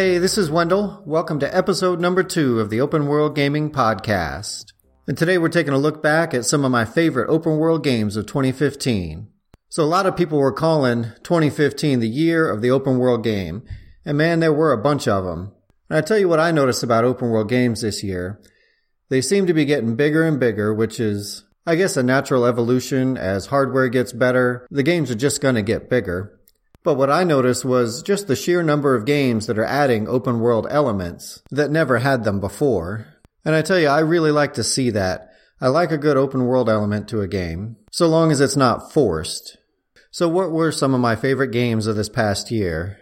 Hey, this is Wendell. Welcome to episode number two of the Open World Gaming Podcast. And today we're taking a look back at some of my favorite open world games of 2015. So a lot of people were calling 2015 the year of the open world game. And man, there were a bunch of them. And I tell you what I noticed about open world games this year. They seem to be getting bigger and bigger, which is, I guess, a natural evolution. As hardware gets better, the games are just going to get bigger. But what I noticed was just the sheer number of games that are adding open world elements that never had them before. And I tell you, I really like to see that. I like a good open world element to a game, so long as it's not forced. So what were some of my favorite games of this past year?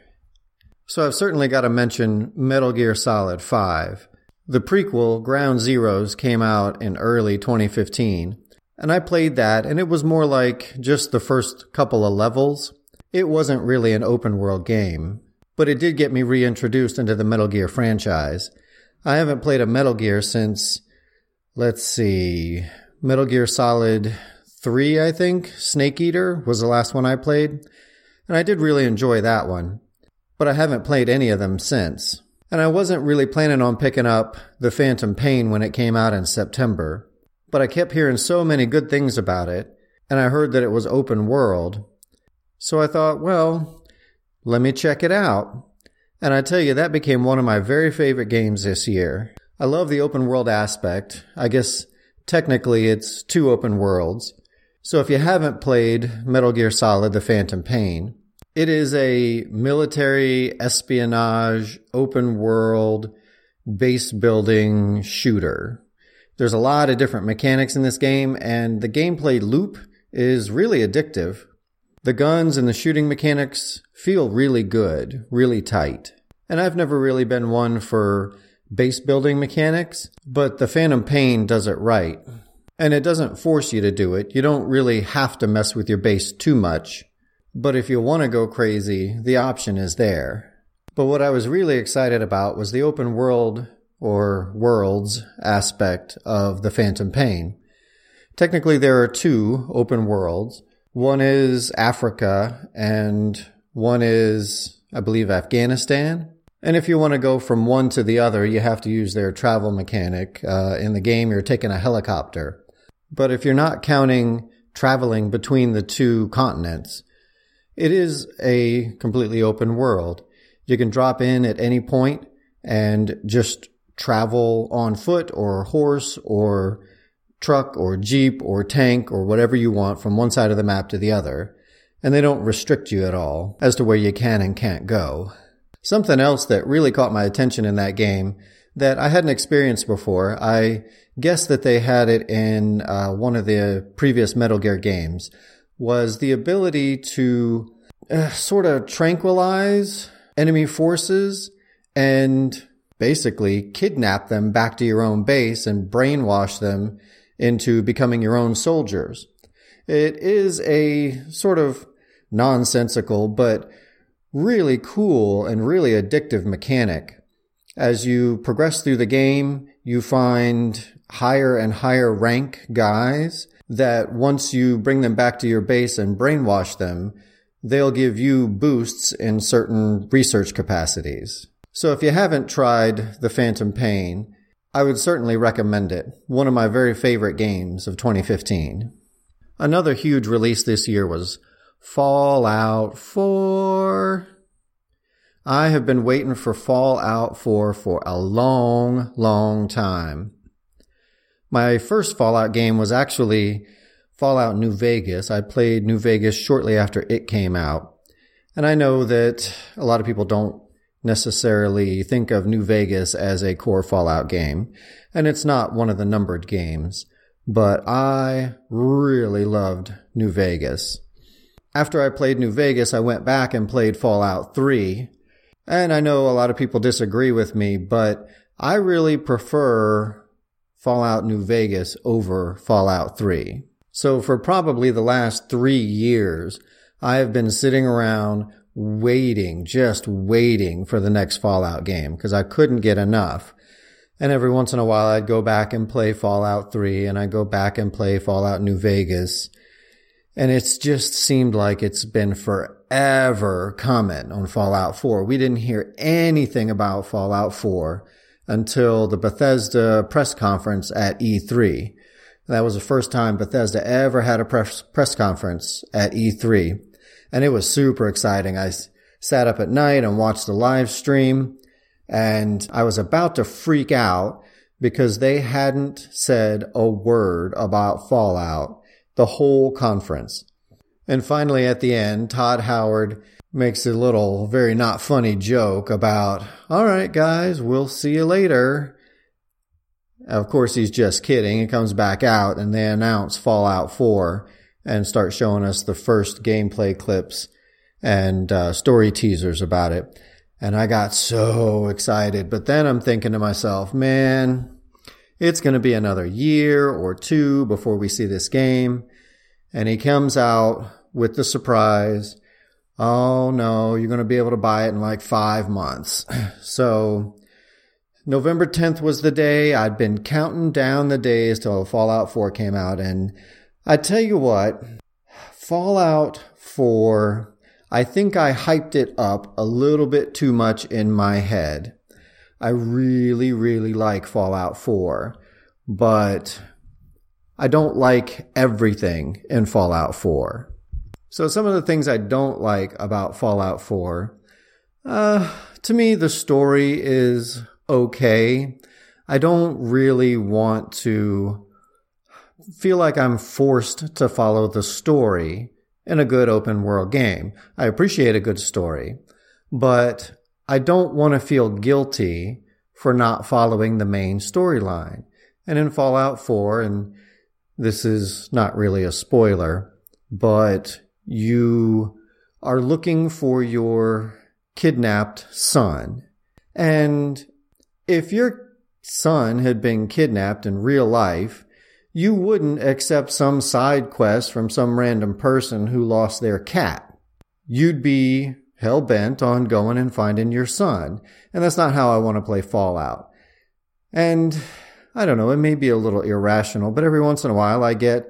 So I've certainly got to mention Metal Gear Solid 5. The prequel, Ground Zeroes, came out in early 2015, and I played that, and it was more like just the first couple of levels. It wasn't really an open world game, but it did get me reintroduced into the Metal Gear franchise. I haven't played a Metal Gear since, let's see, Metal Gear Solid 3, I think. Snake Eater was the last one I played. And I did really enjoy that one. But I haven't played any of them since. And I wasn't really planning on picking up The Phantom Pain when it came out in September. But I kept hearing so many good things about it, and I heard that it was open world, so I thought, well, let me check it out. And I tell you, that became one of my very favorite games this year. I love the open world aspect. I guess technically it's two open worlds. So if you haven't played Metal Gear Solid The Phantom Pain, it is a military espionage open world base building shooter. There's a lot of different mechanics in this game and the gameplay loop is really addictive. The guns and the shooting mechanics feel really good, really tight. And I've never really been one for base building mechanics, but the Phantom Pain does it right. And it doesn't force you to do it. You don't really have to mess with your base too much. But if you want to go crazy, the option is there. But what I was really excited about was the open world or worlds aspect of the Phantom Pain. Technically, there are two open worlds. One is Africa and one is, I believe, Afghanistan. And if you want to go from one to the other, you have to use their travel mechanic. Uh, in the game, you're taking a helicopter. But if you're not counting traveling between the two continents, it is a completely open world. You can drop in at any point and just travel on foot or horse or truck or jeep or tank or whatever you want from one side of the map to the other, and they don't restrict you at all as to where you can and can't go. Something else that really caught my attention in that game that I hadn't experienced before, I guess that they had it in uh, one of the previous Metal Gear games, was the ability to uh, sort of tranquilize enemy forces and basically kidnap them back to your own base and brainwash them into becoming your own soldiers. It is a sort of nonsensical, but really cool and really addictive mechanic. As you progress through the game, you find higher and higher rank guys that once you bring them back to your base and brainwash them, they'll give you boosts in certain research capacities. So if you haven't tried the Phantom Pain, I would certainly recommend it. One of my very favorite games of 2015. Another huge release this year was Fallout 4. I have been waiting for Fallout 4 for a long, long time. My first Fallout game was actually Fallout New Vegas. I played New Vegas shortly after it came out. And I know that a lot of people don't necessarily think of New Vegas as a core Fallout game, and it's not one of the numbered games, but I really loved New Vegas. After I played New Vegas, I went back and played Fallout 3, and I know a lot of people disagree with me, but I really prefer Fallout New Vegas over Fallout 3. So for probably the last three years, I have been sitting around waiting, just waiting for the next Fallout game because I couldn't get enough. And every once in a while I'd go back and play Fallout 3 and I'd go back and play Fallout New Vegas. And it's just seemed like it's been forever coming on Fallout 4. We didn't hear anything about Fallout 4 until the Bethesda press conference at E3. That was the first time Bethesda ever had a press, press conference at E3. And it was super exciting. I sat up at night and watched the live stream and I was about to freak out because they hadn't said a word about Fallout the whole conference. And finally at the end, Todd Howard makes a little very not funny joke about, all right, guys, we'll see you later. Of course, he's just kidding. He comes back out and they announce Fallout 4 and start showing us the first gameplay clips and uh, story teasers about it. And I got so excited. But then I'm thinking to myself, man, it's going to be another year or two before we see this game. And he comes out with the surprise. Oh no, you're going to be able to buy it in like five months. So November 10th was the day. I'd been counting down the days till Fallout 4 came out. And I tell you what, Fallout 4, I think I hyped it up a little bit too much in my head. I really, really like Fallout 4, but I don't like everything in Fallout 4. So some of the things I don't like about Fallout 4, uh, to me, the story is okay. I don't really want to feel like I'm forced to follow the story in a good open world game. I appreciate a good story, but I don't want to feel guilty for not following the main storyline. And in Fallout 4, and this is not really a spoiler, but you are looking for your kidnapped son. And if your son had been kidnapped in real life, you wouldn't accept some side quest from some random person who lost their cat. You'd be hell bent on going and finding your son. And that's not how I want to play Fallout. And I don't know, it may be a little irrational, but every once in a while I get,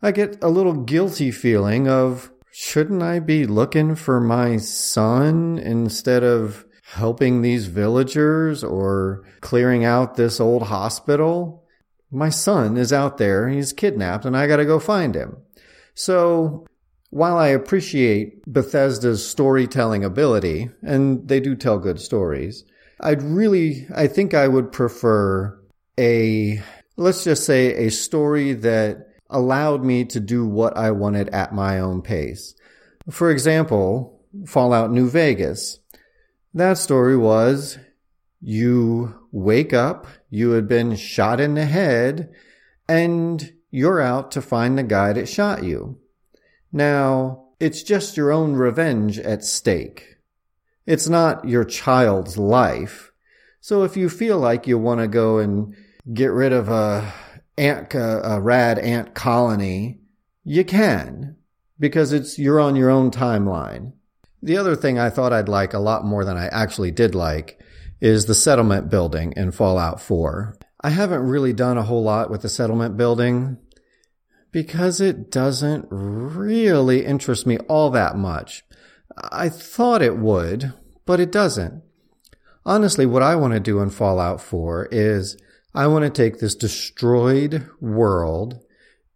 I get a little guilty feeling of, shouldn't I be looking for my son instead of helping these villagers or clearing out this old hospital. My son is out there. He's kidnapped and I got to go find him. So while I appreciate Bethesda's storytelling ability, and they do tell good stories, I'd really, I think I would prefer a, let's just say a story that allowed me to do what I wanted at my own pace. For example, Fallout New Vegas. That story was you wake up, you had been shot in the head, and you're out to find the guy that shot you. Now, it's just your own revenge at stake. It's not your child's life. So if you feel like you want to go and get rid of a ant, a, a rad ant colony, you can because it's you're on your own timeline. The other thing I thought I'd like a lot more than I actually did like is the settlement building in Fallout 4. I haven't really done a whole lot with the settlement building because it doesn't really interest me all that much. I thought it would, but it doesn't. Honestly, what I want to do in Fallout 4 is I want to take this destroyed world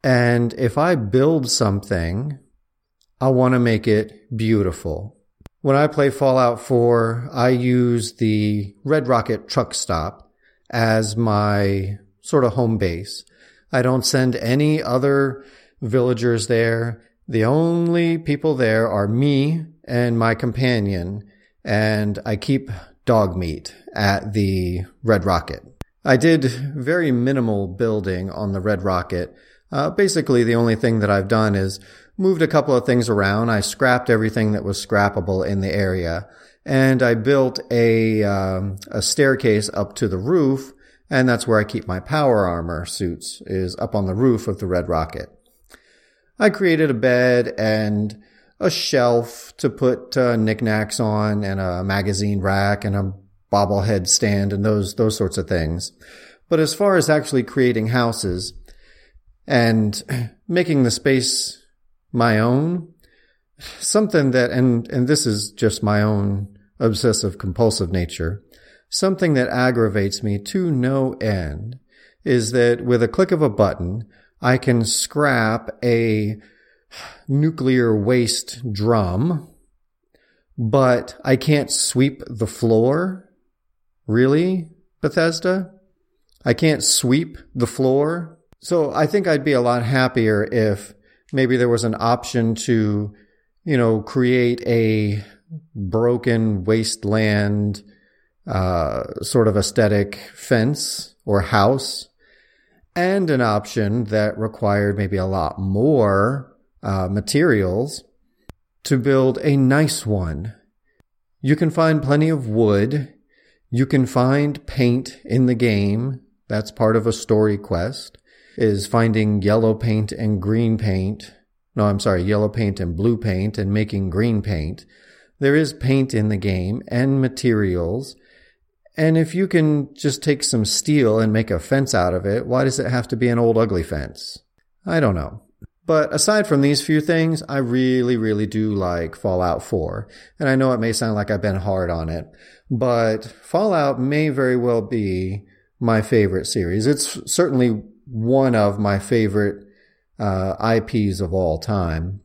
and if I build something, I want to make it beautiful. When I play Fallout 4, I use the Red Rocket truck stop as my sort of home base. I don't send any other villagers there. The only people there are me and my companion, and I keep Dogmeat at the Red Rocket. I did very minimal building on the Red Rocket. Uh, basically, the only thing that I've done is moved a couple of things around. I scrapped everything that was scrappable in the area, and I built a um, a staircase up to the roof, and that's where I keep my power armor suits is up on the roof of the Red Rocket. I created a bed and a shelf to put uh, knickknacks on, and a magazine rack, and a bobblehead stand, and those those sorts of things. But as far as actually creating houses and making the space my own. something that, and, and this is just my own obsessive compulsive nature, something that aggravates me to no end is that with a click of a button, I can scrap a nuclear waste drum, but I can't sweep the floor. Really, Bethesda? I can't sweep the floor. So I think I'd be a lot happier if maybe there was an option to, you know, create a broken wasteland uh, sort of aesthetic fence or house, and an option that required maybe a lot more uh, materials to build a nice one. You can find plenty of wood. You can find paint in the game. That's part of a story quest is finding yellow paint and green paint. No, I'm sorry, yellow paint and blue paint and making green paint. There is paint in the game and materials. And if you can just take some steel and make a fence out of it, why does it have to be an old ugly fence? I don't know. But aside from these few things, I really, really do like Fallout 4. And I know it may sound like I've been hard on it, but Fallout may very well be my favorite series. It's certainly one of my favorite uh, IPs of all time.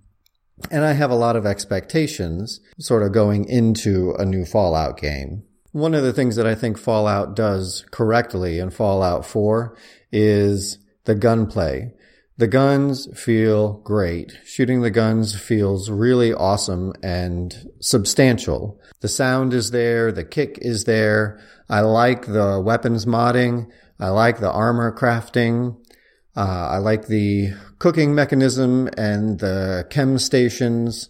And I have a lot of expectations sort of going into a new Fallout game. One of the things that I think Fallout does correctly in Fallout 4 is the gunplay. The guns feel great. Shooting the guns feels really awesome and substantial. The sound is there. The kick is there. I like the weapons modding. I like the armor crafting. Uh, I like the cooking mechanism and the chem stations.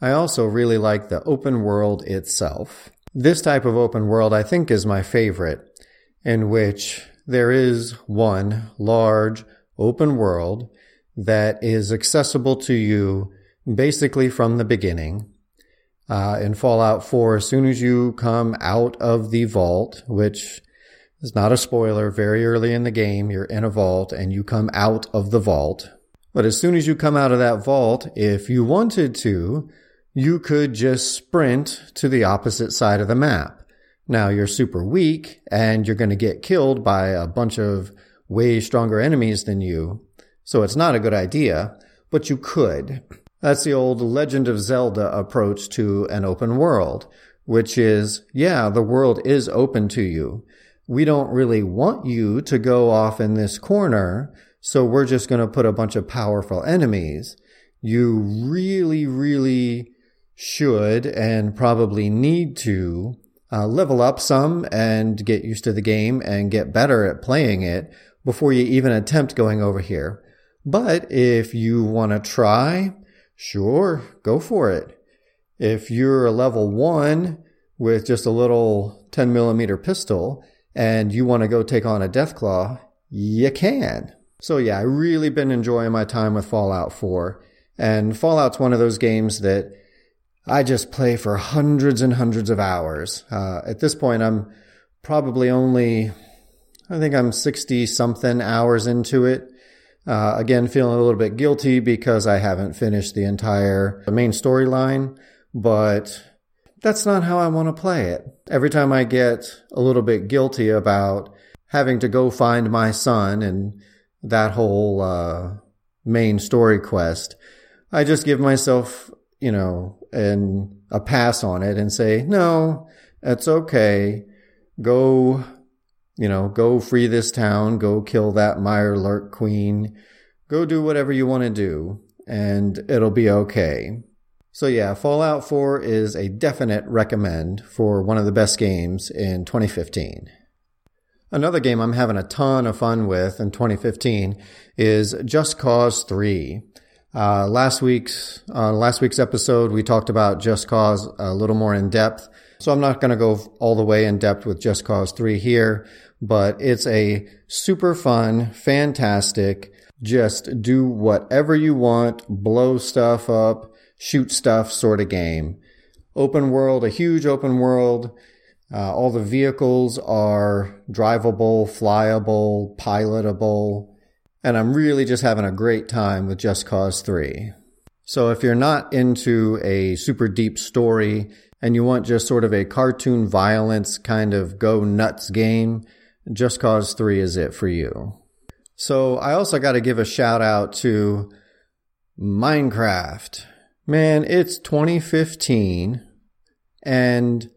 I also really like the open world itself. This type of open world I think is my favorite, in which there is one large open world that is accessible to you basically from the beginning. Uh, in Fallout 4, as soon as you come out of the vault, which is not a spoiler, very early in the game, you're in a vault and you come out of the vault. But as soon as you come out of that vault, if you wanted to, you could just sprint to the opposite side of the map. Now you're super weak and you're going to get killed by a bunch of way stronger enemies than you. So it's not a good idea, but you could. That's the old Legend of Zelda approach to an open world, which is, yeah, the world is open to you. We don't really want you to go off in this corner, so we're just going to put a bunch of powerful enemies. You really, really should and probably need to uh, level up some and get used to the game and get better at playing it before you even attempt going over here. But if you want to try, sure, go for it. If you're a level one with just a little 10 millimeter pistol and you want to go take on a Deathclaw, you can. So yeah, I really been enjoying my time with Fallout 4. And Fallout's one of those games that I just play for hundreds and hundreds of hours. Uh, at this point, I'm probably only, I think I'm 60 something hours into it. Uh, again, feeling a little bit guilty because I haven't finished the entire main storyline, but that's not how I want to play it. Every time I get a little bit guilty about having to go find my son and that whole uh, main story quest, I just give myself, you know, an, a pass on it and say, no, it's okay. Go, you know, go free this town. Go kill that Mirelurk queen. Go do whatever you want to do and it'll be okay. So yeah, Fallout 4 is a definite recommend for one of the best games in 2015. Another game I'm having a ton of fun with in 2015 is Just Cause 3. Uh, last week's uh, last week's episode, we talked about Just Cause a little more in depth. So I'm not going to go all the way in depth with Just Cause 3 here, but it's a super fun, fantastic, just do whatever you want, blow stuff up, shoot stuff sort of game. Open world, a huge open world. Uh, all the vehicles are drivable, flyable, pilotable, and I'm really just having a great time with Just Cause 3. So if you're not into a super deep story and you want just sort of a cartoon violence kind of go nuts game, Just Cause 3 is it for you. So I also got to give a shout out to Minecraft. Man, it's 2015 and,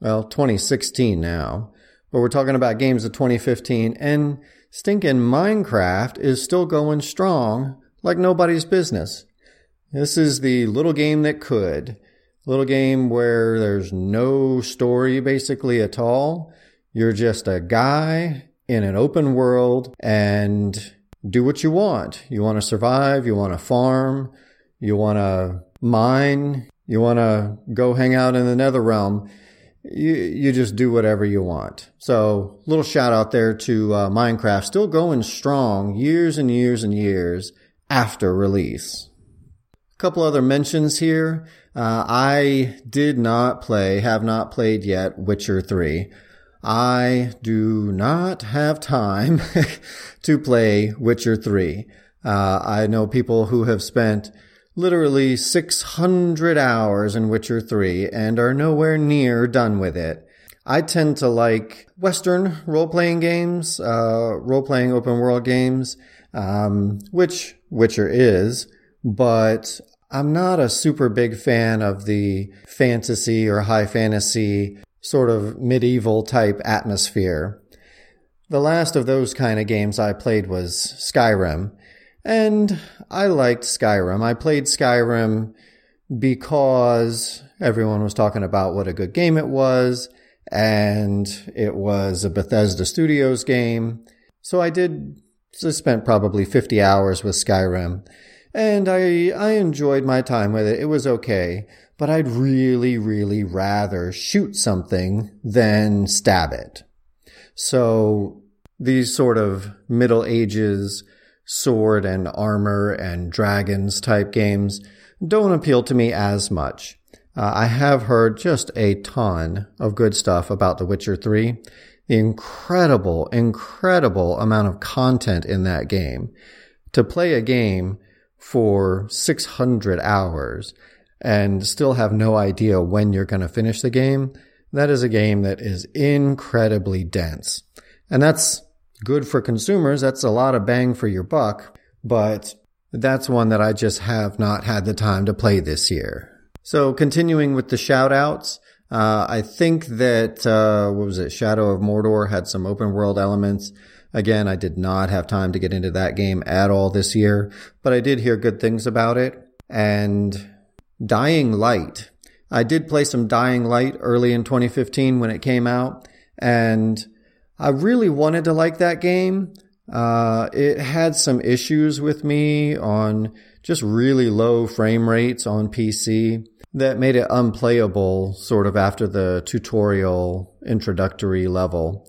well, 2016 now, but we're talking about games of 2015 and stinking Minecraft is still going strong like nobody's business. This is the little game that could. Little game where there's no story basically at all. You're just a guy in an open world and do what you want. You want to survive, you want to farm, you want to mine, you want to go hang out in the nether realm. You, you just do whatever you want. So, little shout out there to uh, Minecraft, still going strong years and years and years after release. A couple other mentions here. Uh, I did not play, have not played yet Witcher 3. I do not have time to play Witcher 3. Uh, I know people who have spent literally 600 hours in Witcher 3 and are nowhere near done with it. I tend to like Western role playing games, uh, role playing open world games, um, which Witcher is, but I'm not a super big fan of the fantasy or high fantasy sort of medieval type atmosphere. The last of those kind of games I played was Skyrim, and I liked Skyrim. I played Skyrim because everyone was talking about what a good game it was, and it was a Bethesda Studios game. So I did, I spent probably 50 hours with Skyrim, and I, I enjoyed my time with it. It was okay, but I'd really, really rather shoot something than stab it. So these sort of Middle Ages sword and armor and dragons type games don't appeal to me as much. Uh, I have heard just a ton of good stuff about The Witcher 3. The incredible, incredible amount of content in that game. To play a game for 600 hours and still have no idea when you're going to finish the game, that is a game that is incredibly dense. And that's good for consumers. That's a lot of bang for your buck, but that's one that I just have not had the time to play this year. So continuing with the shout outs, uh, I think that, uh, what was it? Shadow of Mordor had some open world elements. Again, I did not have time to get into that game at all this year, but I did hear good things about it. And Dying Light. I did play some Dying Light early in 2015 when it came out, and I really wanted to like that game. Uh, it had some issues with me on just really low frame rates on PC that made it unplayable sort of after the tutorial introductory level.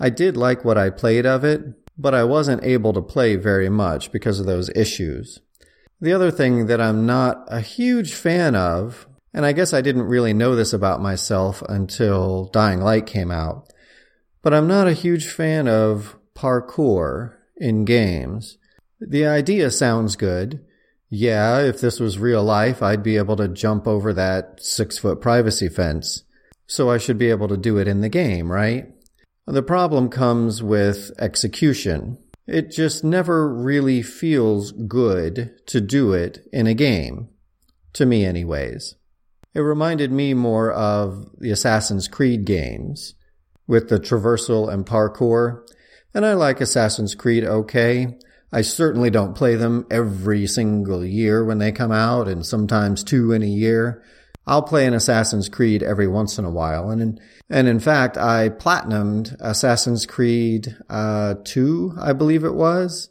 I did like what I played of it, but I wasn't able to play very much because of those issues. The other thing that I'm not a huge fan of, and I guess I didn't really know this about myself until Dying Light came out, but I'm not a huge fan of parkour in games. The idea sounds good. Yeah, if this was real life, I'd be able to jump over that six foot privacy fence. So I should be able to do it in the game, right? The problem comes with execution. It just never really feels good to do it in a game. To me, anyways. It reminded me more of the Assassin's Creed games with the traversal and parkour. And I like Assassin's Creed okay. I certainly don't play them every single year when they come out and sometimes two in a year. I'll play an Assassin's Creed every once in a while. And in, and in fact, I platinumed Assassin's Creed, uh, 2, I believe it was,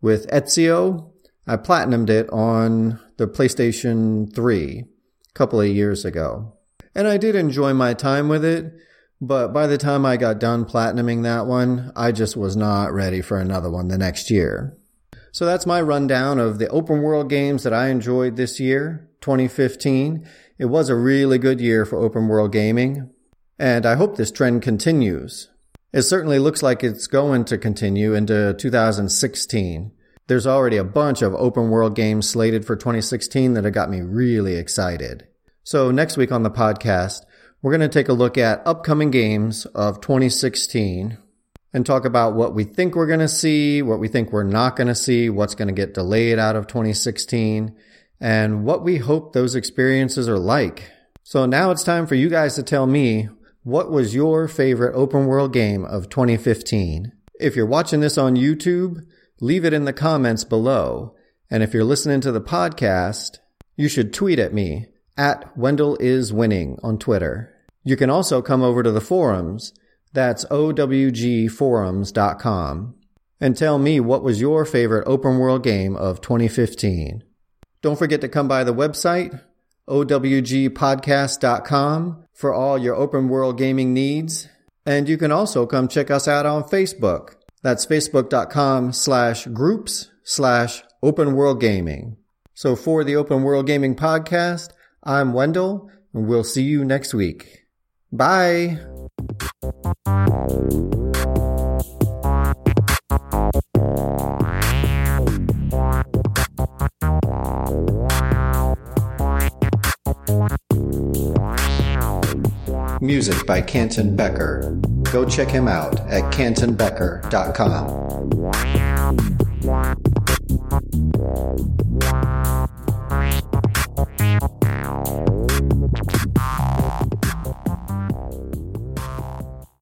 with Ezio. I platinumed it on the PlayStation 3 a couple of years ago. And I did enjoy my time with it. But by the time I got done platinuming that one, I just was not ready for another one the next year. So that's my rundown of the open world games that I enjoyed this year, 2015. It was a really good year for open world gaming, and I hope this trend continues. It certainly looks like it's going to continue into 2016. There's already a bunch of open world games slated for 2016 that have got me really excited. So next week on the podcast, we're going to take a look at upcoming games of 2016 and talk about what we think we're going to see, what we think we're not going to see, what's going to get delayed out of 2016, and what we hope those experiences are like. So now it's time for you guys to tell me what was your favorite open world game of 2015? If you're watching this on YouTube, leave it in the comments below. And if you're listening to the podcast, you should tweet at me at Wendell is winning on Twitter. You can also come over to the forums. That's owgforums.com and tell me what was your favorite open world game of 2015. Don't forget to come by the website, owgpodcast.com, for all your open world gaming needs. And you can also come check us out on Facebook. That's facebook.com slash groups slash open world gaming. So for the Open World Gaming Podcast, I'm Wendell, and we'll see you next week. Bye. Music by Canton Becker. Go check him out at cantonbecker.com.